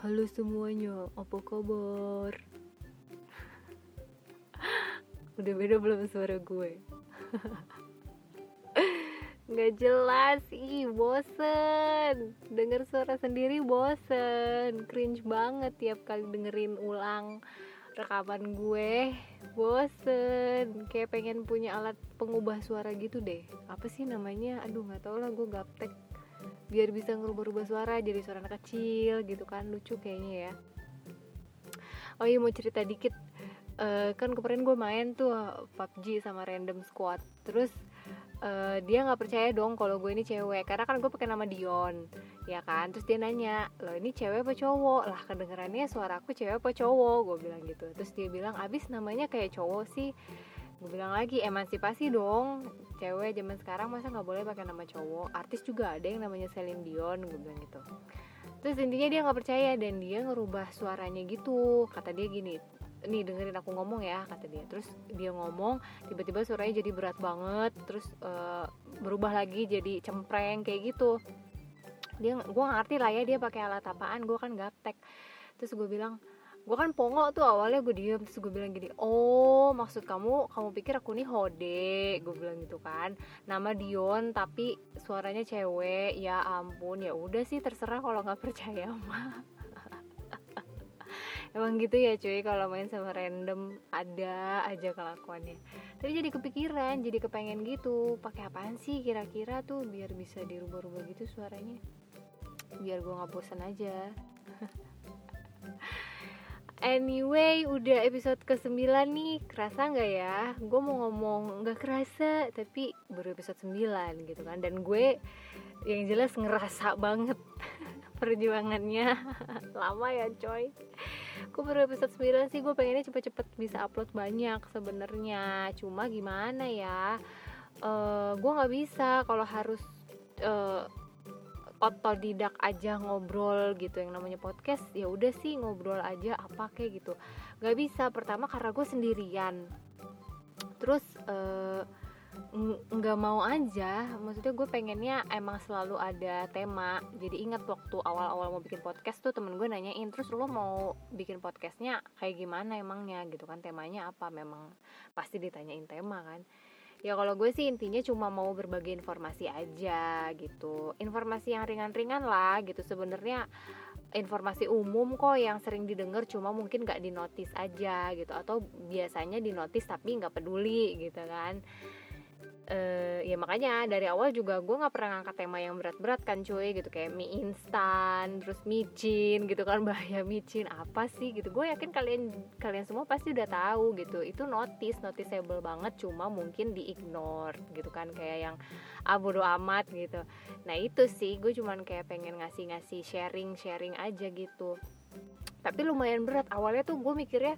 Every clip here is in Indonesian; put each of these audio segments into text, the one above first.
Halo semuanya, apa kabar? Udah beda belum suara gue? Gak jelas, ih bosen Denger suara sendiri bosen Cringe banget tiap kali dengerin ulang rekaman gue Bosen Kayak pengen punya alat pengubah suara gitu deh Apa sih namanya? Aduh gak tau lah gue gaptek biar bisa ngerubah-rubah suara jadi suara anak kecil gitu kan. Lucu kayaknya ya. Oh iya mau cerita dikit. Uh, kan kemarin gue main tuh PUBG sama random squad. Terus uh, dia nggak percaya dong kalau gue ini cewek. Karena kan gue pakai nama Dion ya kan? Terus dia nanya lo ini cewek apa cowok? Lah kedengarannya suara aku cewek apa cowok? Gue bilang gitu. Terus dia bilang abis namanya kayak cowok sih gue bilang lagi emansipasi dong. Cewek zaman sekarang masa nggak boleh pakai nama cowok. Artis juga ada yang namanya Celine Dion gue bilang gitu. Terus intinya dia nggak percaya dan dia ngerubah suaranya gitu. Kata dia gini nih dengerin aku ngomong ya kata dia. Terus dia ngomong tiba-tiba suaranya jadi berat banget. Terus uh, berubah lagi jadi cempreng kayak gitu. Dia gue ngerti lah ya dia pakai alat apaan gue kan gaptek. Terus gue bilang gue kan pongo tuh awalnya gue diem terus gue bilang gini oh maksud kamu kamu pikir aku nih hode? Gue bilang gitu kan. Nama Dion tapi suaranya cewek. Ya ampun ya udah sih terserah kalau nggak percaya mah emang gitu ya cuy kalau main sama random ada aja kelakuannya. Tapi jadi kepikiran jadi kepengen gitu. Pakai apaan sih kira-kira tuh biar bisa dirubah-rubah gitu suaranya? Biar gue nggak bosan aja Anyway, udah episode ke-9 nih. Kerasa gak ya? Gue mau ngomong gak kerasa Tapi baru episode 9 gitu kan. Dan gue yang jelas ngerasa banget Perjuangannya. Lama ya coy. Gue baru episode 9 sih. Gue pengennya cepet-cepet bisa upload banyak sebenarnya. Cuma gimana ya? Uh, Gue gak bisa kalau harus uh, otodidak aja ngobrol gitu yang namanya podcast ya udah sih ngobrol aja apa kayak gitu. Nggak bisa pertama karena gue sendirian. Terus uh, nggak mau aja maksudnya gue pengennya emang selalu ada tema. Jadi ingat waktu awal-awal mau bikin podcast tuh temen gue nanyain terus lo mau bikin podcastnya kayak gimana emangnya? Gitu kan temanya apa? Memang pasti ditanyain tema kan ya kalau gue sih intinya cuma mau berbagi informasi aja gitu. Informasi yang ringan-ringan lah gitu. Sebenarnya informasi umum kok yang sering didengar cuma mungkin gak dinotis aja gitu. Atau biasanya dinotis tapi nggak peduli gitu kan uh, ya makanya dari awal juga gue nggak pernah ngangkat tema yang berat-berat kan cuy gitu. Kayak mie instan terus micin gitu kan. Bahaya micin apa sih gitu. Gue yakin kalian kalian semua pasti udah tahu gitu. Itu notice noticeable banget cuma mungkin di ignore gitu kan. Kayak yang ah amat gitu. Nah itu sih gue cuman kayak pengen ngasih-ngasih sharing sharing aja gitu tapi lumayan berat. Awalnya tuh gue mikirnya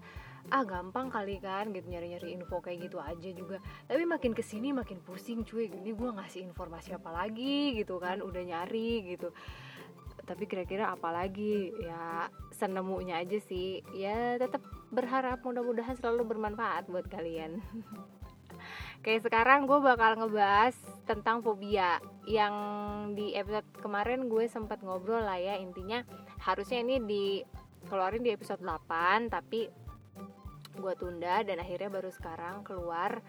ah gampang kali kan gitu nyari-nyari info kayak gitu aja juga. Tapi makin ke sini makin pusing cuy. Ini gue ngasih informasi apa lagi gitu kan udah nyari gitu. Tapi kira-kira apa lagi? Ya senemunya aja sih. Ya tetap berharap mudah-mudahan selalu bermanfaat buat kalian. Kayak sekarang gue bakal ngebahas tentang fobia. Yang di episode kemarin gue sempat ngobrol lah ya Intinya harusnya ini dikeluarin di episode 8 Tapi gue tunda dan akhirnya baru sekarang keluar.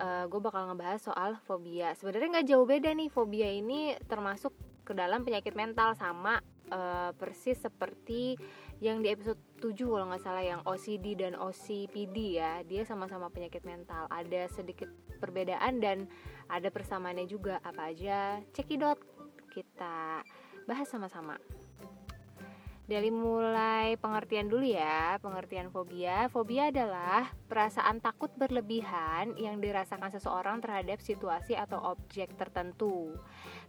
Uh, eh, gue bakal ngebahas soal fobia. Sebenarnya nggak jauh beda nih fobia ini termasuk ke dalam penyakit mental sama uh, persis seperti yang di episode 7 kalau nggak salah yang OCD dan OCPD ya. Dia sama-sama penyakit mental. Ada sedikit perbedaan dan ada persamaannya juga. Apa aja? Cekidot kita bahas sama-sama dari mulai pengertian dulu ya, pengertian fobia. Fobia adalah perasaan takut berlebihan yang dirasakan seseorang terhadap situasi atau objek tertentu.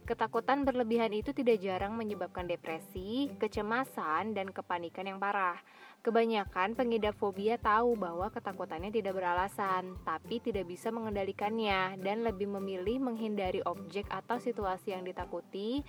Ketakutan berlebihan itu tidak jarang menyebabkan depresi, kecemasan, dan kepanikan yang parah. Kebanyakan pengidap fobia tahu bahwa ketakutannya tidak beralasan, tapi tidak bisa mengendalikannya dan lebih memilih menghindari objek atau situasi yang ditakuti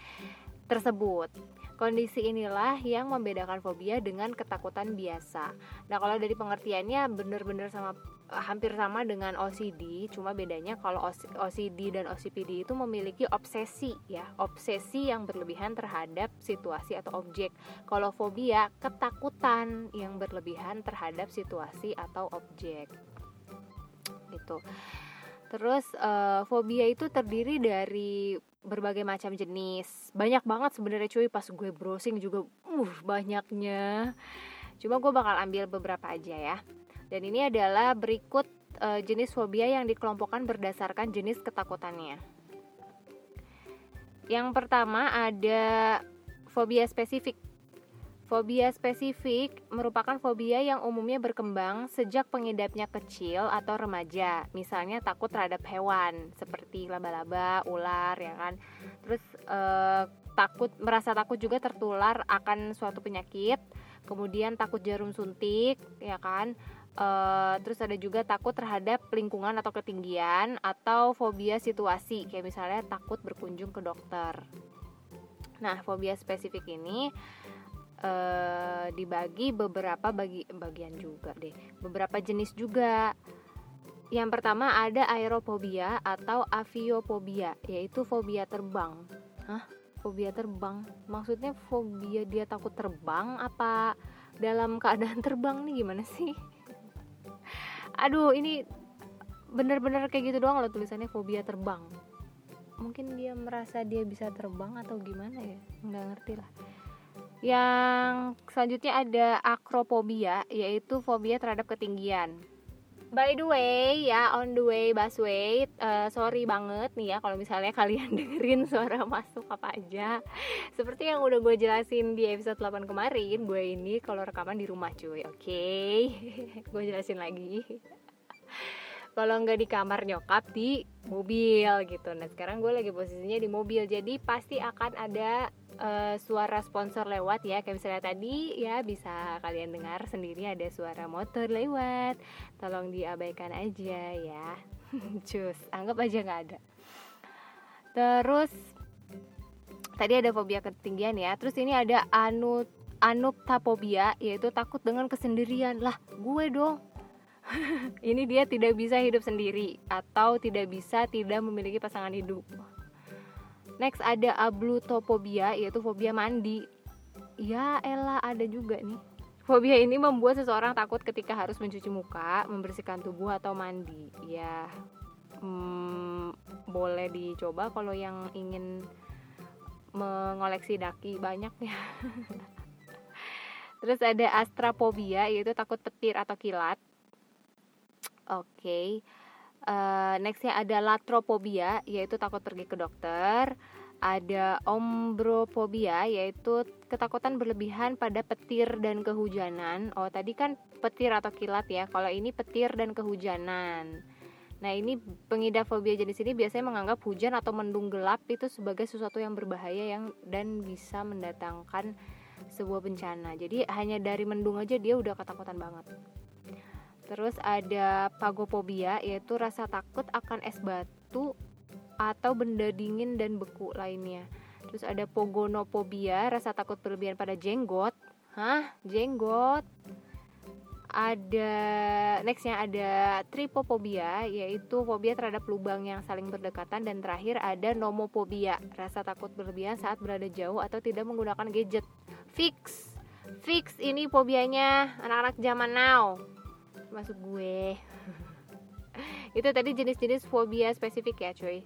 tersebut. Kondisi inilah yang membedakan fobia dengan ketakutan biasa. Nah, kalau dari pengertiannya benar-benar sama hampir sama dengan OCD, cuma bedanya kalau OCD dan OCPD itu memiliki obsesi ya, obsesi yang berlebihan terhadap situasi atau objek. Kalau fobia, ketakutan yang berlebihan terhadap situasi atau objek. Gitu. Terus uh, fobia itu terdiri dari berbagai macam jenis. Banyak banget sebenarnya cuy pas gue browsing juga uh banyaknya. Cuma gue bakal ambil beberapa aja ya. Dan ini adalah berikut uh, jenis fobia yang dikelompokkan berdasarkan jenis ketakutannya. Yang pertama ada fobia spesifik. Fobia spesifik merupakan fobia yang umumnya berkembang sejak pengidapnya kecil atau remaja. Misalnya takut terhadap hewan seperti laba-laba, ular, ya kan. Terus eh, takut merasa takut juga tertular akan suatu penyakit. Kemudian takut jarum suntik, ya kan. Uh, terus ada juga takut terhadap lingkungan atau ketinggian atau fobia situasi kayak misalnya takut berkunjung ke dokter. Nah, fobia spesifik ini uh, dibagi beberapa bagi bagian juga deh, beberapa jenis juga. Yang pertama ada aerofobia atau aviofobia, yaitu fobia terbang. Hah? Fobia terbang? Maksudnya fobia dia takut terbang apa dalam keadaan terbang nih gimana sih? aduh ini bener-bener kayak gitu doang loh tulisannya fobia terbang mungkin dia merasa dia bisa terbang atau gimana ya nggak ngerti lah yang selanjutnya ada akrophobia yaitu fobia terhadap ketinggian. By the way ya on the way busway uh, sorry banget nih ya kalau misalnya kalian dengerin suara masuk apa aja. Seperti yang udah gue jelasin di episode 8 kemarin gue ini kalau rekaman di rumah cuy oke? Okay? gue jelasin lagi kalau nggak di kamar nyokap di mobil gitu. Nah sekarang gue lagi posisinya di mobil. Jadi pasti akan ada uh, suara sponsor lewat ya. Kayak misalnya tadi ya bisa kalian dengar sendiri ada suara motor lewat. Tolong diabaikan aja ya. Cus anggap aja nggak ada. Terus tadi ada fobia ketinggian ya. Terus ini ada anu anuptapobia yaitu takut dengan kesendirian. Lah gue dong ini dia tidak bisa hidup sendiri atau tidak bisa tidak memiliki pasangan hidup Next ada ablutopobia yaitu fobia mandi. Ya elah ada juga nih. Fobia ini membuat seseorang takut ketika harus mencuci muka, membersihkan tubuh atau mandi. Ya hmm, boleh dicoba kalau yang ingin mengoleksi daki banyak ya. Terus ada astrapobia yaitu takut petir atau kilat. Oke. Okay. Uh, nextnya ada latropobia yaitu takut pergi ke dokter. Ada ombrophobia yaitu ketakutan berlebihan pada petir dan kehujanan. Oh tadi kan petir atau kilat ya. Kalau ini petir dan kehujanan. Nah ini pengidap fobia jenis ini biasanya menganggap hujan atau mendung gelap itu sebagai sesuatu yang berbahaya yang dan bisa mendatangkan sebuah bencana. Jadi hanya dari mendung aja dia udah ketakutan banget. Terus ada pagopobia yaitu rasa takut akan es batu atau benda dingin dan beku lainnya. Terus ada pogonopobia, rasa takut berlebihan pada jenggot. Hah? Jenggot? Ada nextnya ada tripopobia yaitu fobia terhadap lubang yang saling berdekatan dan terakhir ada nomopobia, rasa takut berlebihan saat berada jauh atau tidak menggunakan gadget. Fix. Fix ini fobianya anak-anak zaman now masuk gue. Itu tadi jenis-jenis fobia spesifik ya cuy.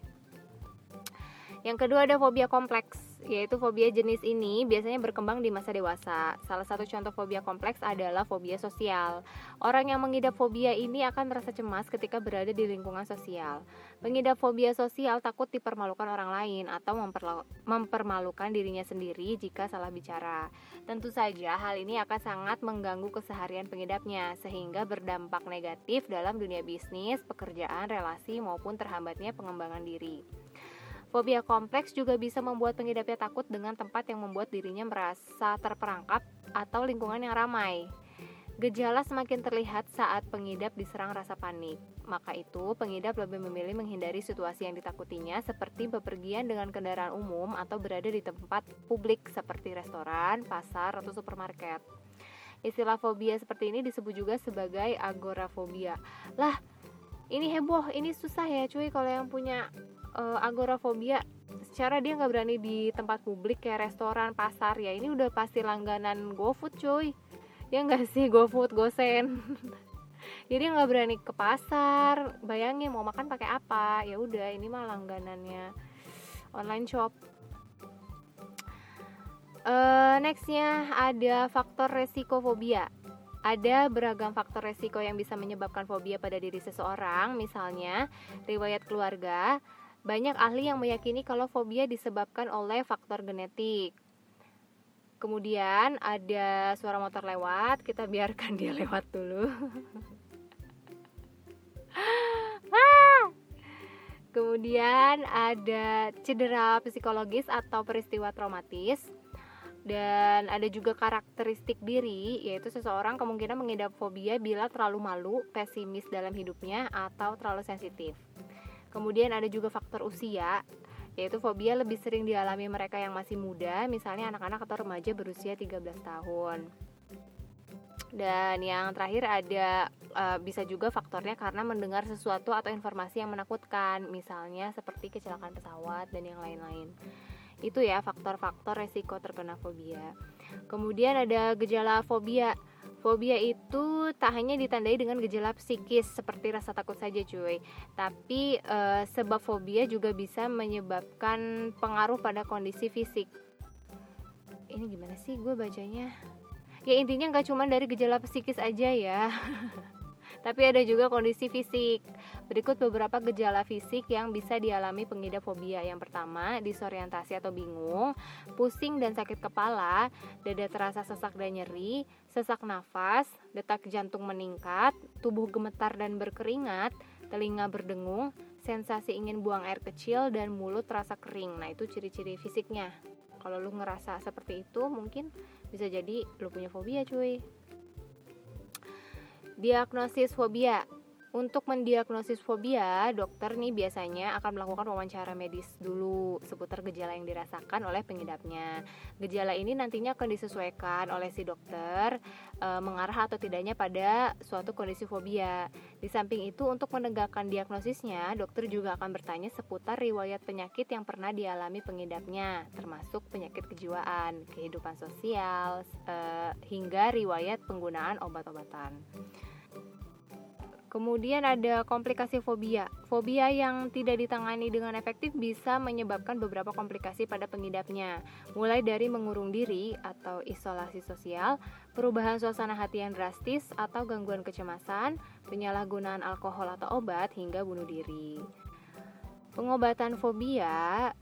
Yang kedua ada fobia kompleks yaitu fobia jenis ini biasanya berkembang di masa dewasa. Salah satu contoh fobia kompleks adalah fobia sosial. Orang yang mengidap fobia ini akan merasa cemas ketika berada di lingkungan sosial. Pengidap fobia sosial takut dipermalukan orang lain atau mempermalukan dirinya sendiri jika salah bicara. Tentu saja hal ini akan sangat mengganggu keseharian pengidapnya sehingga berdampak negatif dalam dunia bisnis, pekerjaan, relasi maupun terhambatnya pengembangan diri. Fobia kompleks juga bisa membuat pengidapnya takut dengan tempat yang membuat dirinya merasa terperangkap atau lingkungan yang ramai. Gejala semakin terlihat saat pengidap diserang rasa panik. Maka itu, pengidap lebih memilih menghindari situasi yang ditakutinya seperti bepergian dengan kendaraan umum atau berada di tempat publik seperti restoran, pasar, atau supermarket. Istilah fobia seperti ini disebut juga sebagai agorafobia. Lah, ini heboh, ini susah ya cuy kalau yang punya uh, agorafobia secara dia nggak berani di tempat publik kayak restoran, pasar ya ini udah pasti langganan GoFood cuy. Ya nggak sih GoFood, GoSend. jadi nggak berani ke pasar bayangin mau makan pakai apa ya udah ini mah langganannya online shop uh, nextnya ada faktor resiko fobia ada beragam faktor resiko yang bisa menyebabkan fobia pada diri seseorang, misalnya riwayat keluarga. Banyak ahli yang meyakini kalau fobia disebabkan oleh faktor genetik. Kemudian ada suara motor lewat, kita biarkan dia lewat dulu. Kemudian ada cedera psikologis atau peristiwa traumatis dan ada juga karakteristik diri yaitu seseorang kemungkinan mengidap fobia bila terlalu malu, pesimis dalam hidupnya atau terlalu sensitif. Kemudian ada juga faktor usia yaitu fobia lebih sering dialami mereka yang masih muda, misalnya anak-anak atau remaja berusia 13 tahun. Dan yang terakhir ada uh, bisa juga faktornya karena mendengar sesuatu atau informasi yang menakutkan, misalnya seperti kecelakaan pesawat dan yang lain-lain. Itu ya faktor-faktor resiko terkena fobia. Kemudian ada gejala fobia. Fobia itu tak hanya ditandai dengan gejala psikis seperti rasa takut saja cuy. Tapi e, sebab fobia juga bisa menyebabkan pengaruh pada kondisi fisik. Ini gimana sih gue bacanya? Ya intinya nggak cuma dari gejala psikis aja ya tapi ada juga kondisi fisik. Berikut beberapa gejala fisik yang bisa dialami pengidap fobia. Yang pertama, disorientasi atau bingung, pusing dan sakit kepala, dada terasa sesak dan nyeri, sesak nafas, detak jantung meningkat, tubuh gemetar dan berkeringat, telinga berdengung, sensasi ingin buang air kecil dan mulut terasa kering. Nah, itu ciri-ciri fisiknya. Kalau lu ngerasa seperti itu, mungkin bisa jadi lu punya fobia, cuy. Diagnosis fobia untuk mendiagnosis fobia, dokter nih biasanya akan melakukan wawancara medis dulu seputar gejala yang dirasakan oleh pengidapnya. Gejala ini nantinya akan disesuaikan oleh si dokter e, mengarah atau tidaknya pada suatu kondisi fobia. Di samping itu, untuk menegakkan diagnosisnya, dokter juga akan bertanya seputar riwayat penyakit yang pernah dialami pengidapnya, termasuk penyakit kejiwaan, kehidupan sosial, e, hingga riwayat penggunaan obat-obatan. Kemudian ada komplikasi fobia. Fobia yang tidak ditangani dengan efektif bisa menyebabkan beberapa komplikasi pada pengidapnya, mulai dari mengurung diri atau isolasi sosial, perubahan suasana hati yang drastis atau gangguan kecemasan, penyalahgunaan alkohol atau obat hingga bunuh diri. Pengobatan fobia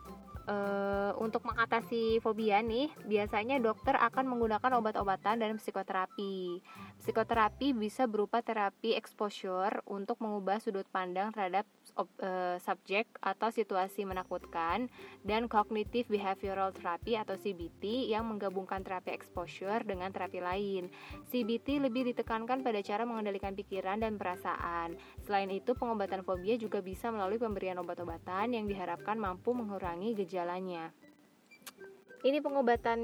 uh, untuk mengatasi fobia nih, biasanya dokter akan menggunakan obat-obatan dan psikoterapi. Psikoterapi bisa berupa terapi exposure untuk mengubah sudut pandang terhadap uh, subjek atau situasi menakutkan dan cognitive behavioral therapy atau CBT yang menggabungkan terapi exposure dengan terapi lain. CBT lebih ditekankan pada cara mengendalikan pikiran dan perasaan. Selain itu, pengobatan fobia juga bisa melalui pemberian obat-obatan yang diharapkan mampu mengurangi gejalanya ini pengobatan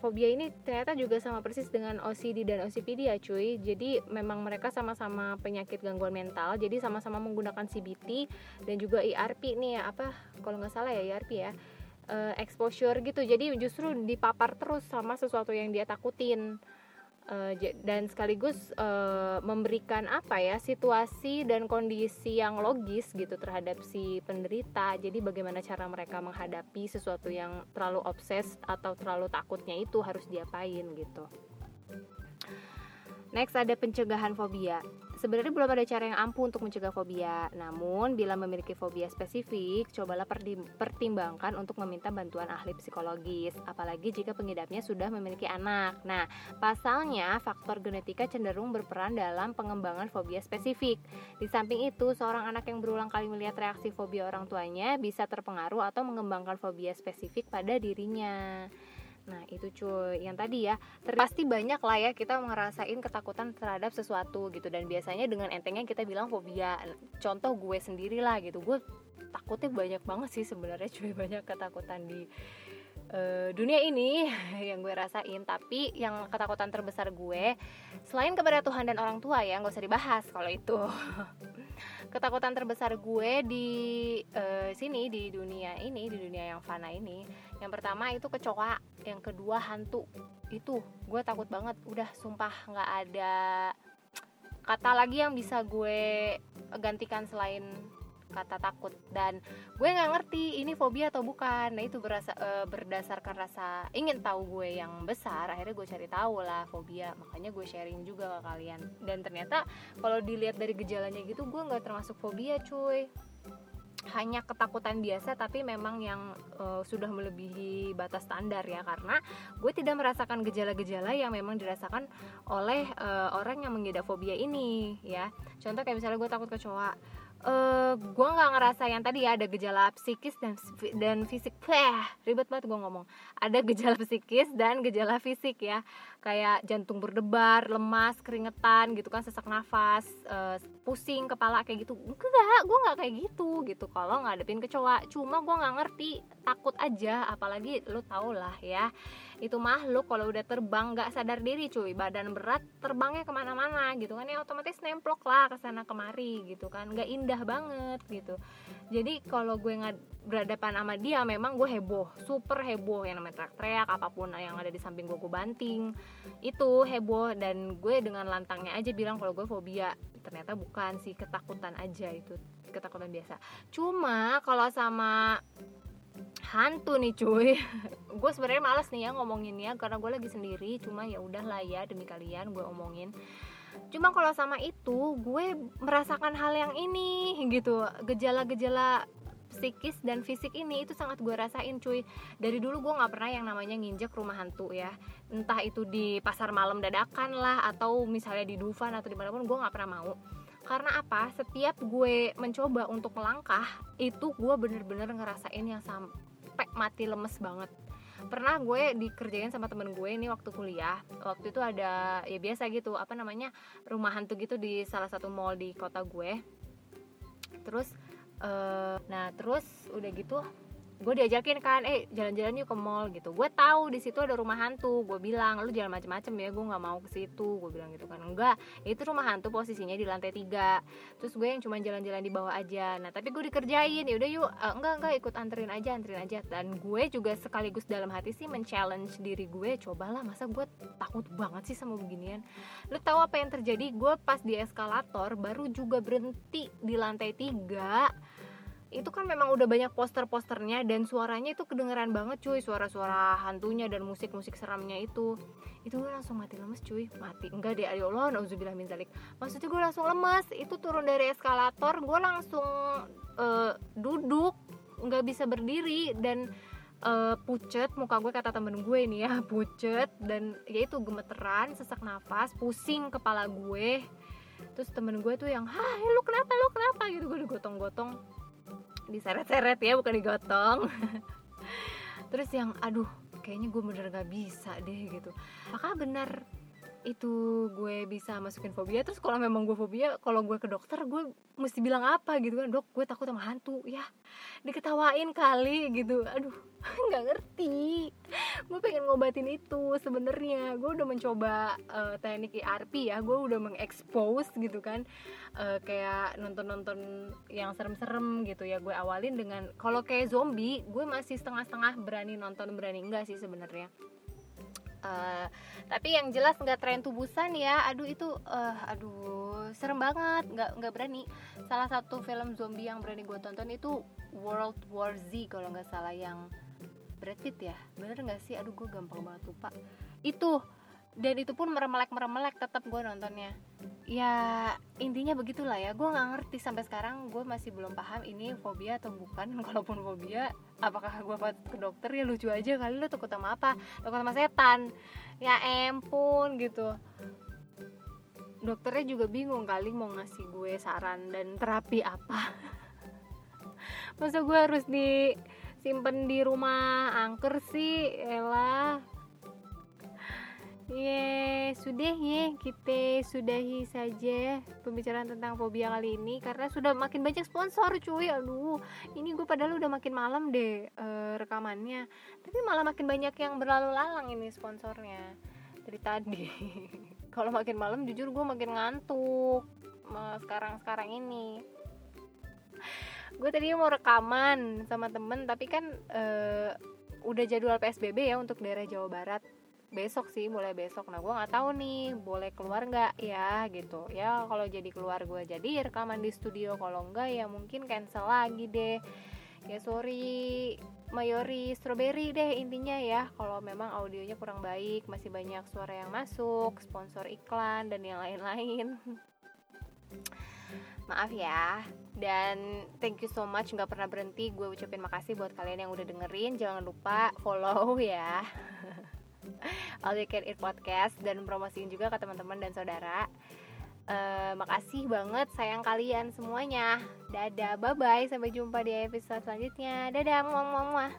fobia ini ternyata juga sama persis dengan OCD dan OCPD ya cuy. Jadi memang mereka sama-sama penyakit gangguan mental. Jadi sama-sama menggunakan CBT dan juga ERP nih ya apa kalau nggak salah ya ERP ya uh, exposure gitu. Jadi justru dipapar terus sama sesuatu yang dia takutin uh, dan sekaligus uh, memberikan apa ya situasi dan kondisi yang logis gitu terhadap si penderita. Jadi bagaimana cara mereka menghadapi sesuatu yang terlalu obses atau terlalu takutnya itu harus diapain gitu. Next ada pencegahan fobia Sebenarnya belum ada cara yang ampuh untuk mencegah fobia. Namun, bila memiliki fobia spesifik, cobalah pertimbangkan untuk meminta bantuan ahli psikologis, apalagi jika pengidapnya sudah memiliki anak. Nah, pasalnya faktor genetika cenderung berperan dalam pengembangan fobia spesifik. Di samping itu, seorang anak yang berulang kali melihat reaksi fobia orang tuanya bisa terpengaruh atau mengembangkan fobia spesifik pada dirinya. Nah itu cuy, yang tadi ya pasti banyak lah ya kita ngerasain ketakutan terhadap sesuatu gitu. Dan biasanya dengan entengnya kita bilang fobia. Contoh gue sendiri lah gitu, gue takutnya banyak banget sih sebenarnya cuy. Banyak ketakutan di uh, dunia ini yang gue rasain. Tapi yang ketakutan terbesar gue selain kepada Tuhan dan orang tua ya nggak usah dibahas kalau itu. Ketakutan terbesar gue di uh, sini di dunia ini di dunia yang fana ini yang pertama itu kecoa yang kedua hantu. Itu gue takut banget udah sumpah nggak ada kata lagi yang bisa gue gantikan selain kata takut. Dan gue nggak ngerti ini fobia atau bukan. Nah itu berasa, uh, berdasarkan rasa ingin tahu gue yang besar akhirnya gue cari tahu lah fobia. Makanya gue sharing juga ke kalian. Dan ternyata kalau dilihat dari gejalanya gitu gue nggak termasuk fobia cuy hanya ketakutan biasa tapi memang yang uh, sudah melebihi batas standar ya. Karena gue tidak merasakan gejala-gejala yang memang dirasakan oleh uh, orang yang mengidap fobia ini ya. Contoh kayak misalnya gue takut kecoa uh, eh, gue nggak ngerasa yang tadi ya ada gejala psikis dan dan fisik. Peh, ribet banget gue ngomong. Ada gejala psikis dan gejala fisik ya. Kayak jantung berdebar lemas keringetan gitu kan sesak nafas uh, pusing kepala kayak gitu. Enggak gue nggak kayak gitu gitu. Kalau ngadepin kecoa cuma gue nggak ngerti. Takut aja apalagi lu tau lah ya itu makhluk kalau udah terbang nggak sadar diri cuy. Badan berat terbangnya ke mana-mana gitu kan. Ya otomatis nemplok lah ke sana kemari gitu kan. Nggak indah banget gitu. Jadi kalau gue nggak berhadapan sama dia memang gue heboh. Super heboh. Yang namanya teriak-teriak apa pun yang ada di samping gue gue banting. Itu heboh. Dan gue dengan lantangnya aja bilang kalau gue fobia. Ternyata bukan sih ketakutan aja itu. Ketakutan biasa. Cuma kalau sama hantu nih cuy. Gue sebenarnya males nih ya ngomonginnya karena gue lagi sendiri. Cuma ya udahlah ya demi kalian gue omongin. Cuma kalau sama itu gue merasakan hal yang ini gitu. Gejala-gejala psikis dan fisik ini itu sangat gue rasain cuy. Dari dulu gue nggak pernah yang namanya nginjek rumah hantu ya. Entah itu di pasar malam dadakan lah atau misalnya di Dufan atau di mana pun gue nggak pernah mau. Karena apa? Setiap gue mencoba untuk melangkah itu gue bener-bener ngerasain yang sampai mati lemes banget. Pernah gue dikerjain sama temen gue ini waktu kuliah waktu itu ada ya biasa gitu apa namanya rumah hantu gitu di salah satu mall di kota gue. Terus uh, nah terus udah gitu gue diajakin kan eh jalan-jalan yuk ke mall gitu. Gue tahu di situ ada rumah hantu. Gue bilang lu jangan macem-macem ya gue nggak mau ke situ gue bilang gitu kan. Enggak itu rumah hantu posisinya di lantai tiga. Terus gue yang cuma jalan-jalan di bawah aja. Nah tapi gue dikerjain. Ya udah yuk uh, enggak enggak ikut anterin aja anterin aja. Dan gue juga sekaligus dalam hati sih men-challenge diri gue cobalah masa gue takut banget sih sama beginian? Lu tahu apa yang terjadi? Gue pas di eskalator baru juga berhenti di lantai tiga itu kan memang udah banyak poster-posternya dan suaranya itu kedengeran banget cuy. Suara-suara hantunya dan musik-musik seramnya itu. Itu gue langsung mati lemes cuy. Mati. Enggak deh ayo Allah nauzubillah min zalik. Maksudnya gue langsung lemes. Itu turun dari eskalator gue langsung uh, duduk. Nggak bisa berdiri dan uh, pucet. Muka gue kata temen gue ini ya pucet. Dan ya itu gemeteran sesak nafas pusing kepala gue. Terus temen gue tuh yang hai lu kenapa lu kenapa? Gitu gue digotong-gotong diseret-seret ya bukan digotong. Terus yang aduh kayaknya gue bener gak bisa deh gitu. Apakah benar itu gue bisa masukin fobia terus kalau memang gue fobia kalau gue ke dokter gue mesti bilang apa gitu kan dok gue takut sama hantu. Ya diketawain kali gitu. Aduh nggak ngerti. Gue pengen ngobatin itu sebenarnya. Gue udah mencoba uh, teknik ERP ya gue udah mengekspos gitu kan. Uh, kayak nonton-nonton yang serem-serem gitu ya gue awalin dengan kalau kayak zombie gue masih setengah-setengah berani nonton berani enggak sih sebenarnya uh, tapi yang jelas nggak tren tubusan ya. Aduh itu uh, aduh serem banget. Nggak nggak berani. Salah satu film zombie yang berani gue tonton itu World War Z kalau nggak salah yang Brad Pitt ya. Bener nggak sih? Aduh gue gampang banget lupa. Itu dan itu pun meremelek meremelek tetap gue nontonnya. Ya intinya begitulah ya. Gue nggak ngerti sampai sekarang gue masih belum paham ini fobia atau bukan. Kalaupun fobia apakah gue ke dokter? Ya lucu aja kali lu takut sama apa? Takut sama setan. Ya empun gitu. Dokternya juga bingung kali mau ngasih gue saran dan terapi apa. Masa gue harus disimpan di rumah angker sih? Elah Yeay sudah ya kita sudahi saja pembicaraan tentang fobia kali ini karena sudah makin banyak sponsor cuy. Aduh ini gue padahal udah makin malam deh uh, rekamannya. Tapi malah makin banyak yang berlalu lalang ini sponsornya dari tadi. Kalau makin malam jujur gue makin ngantuk sekarang sekarang ini. Gue tadi mau rekaman sama temen tapi kan uh, udah jadwal PSBB ya untuk daerah Jawa Barat besok sih mulai besok. Nah gue nggak tahu nih boleh keluar nggak? Ya gitu. Ya kalau jadi keluar gue jadi rekaman di studio. Kalau enggak ya mungkin cancel lagi deh. Ya sorry mayori strawberry deh intinya ya. Kalau memang audionya kurang baik masih banyak suara yang masuk sponsor iklan dan yang lain-lain. Maaf ya. Dan thank you so much nggak pernah berhenti. Gue ucapin makasih buat kalian yang udah dengerin. Jangan lupa follow ya All You Can Eat Podcast dan promosiin juga ke teman-teman dan saudara. Uh, makasih banget sayang kalian semuanya. Dadah, bye bye, sampai jumpa di episode selanjutnya. Dadah, muah muah muah.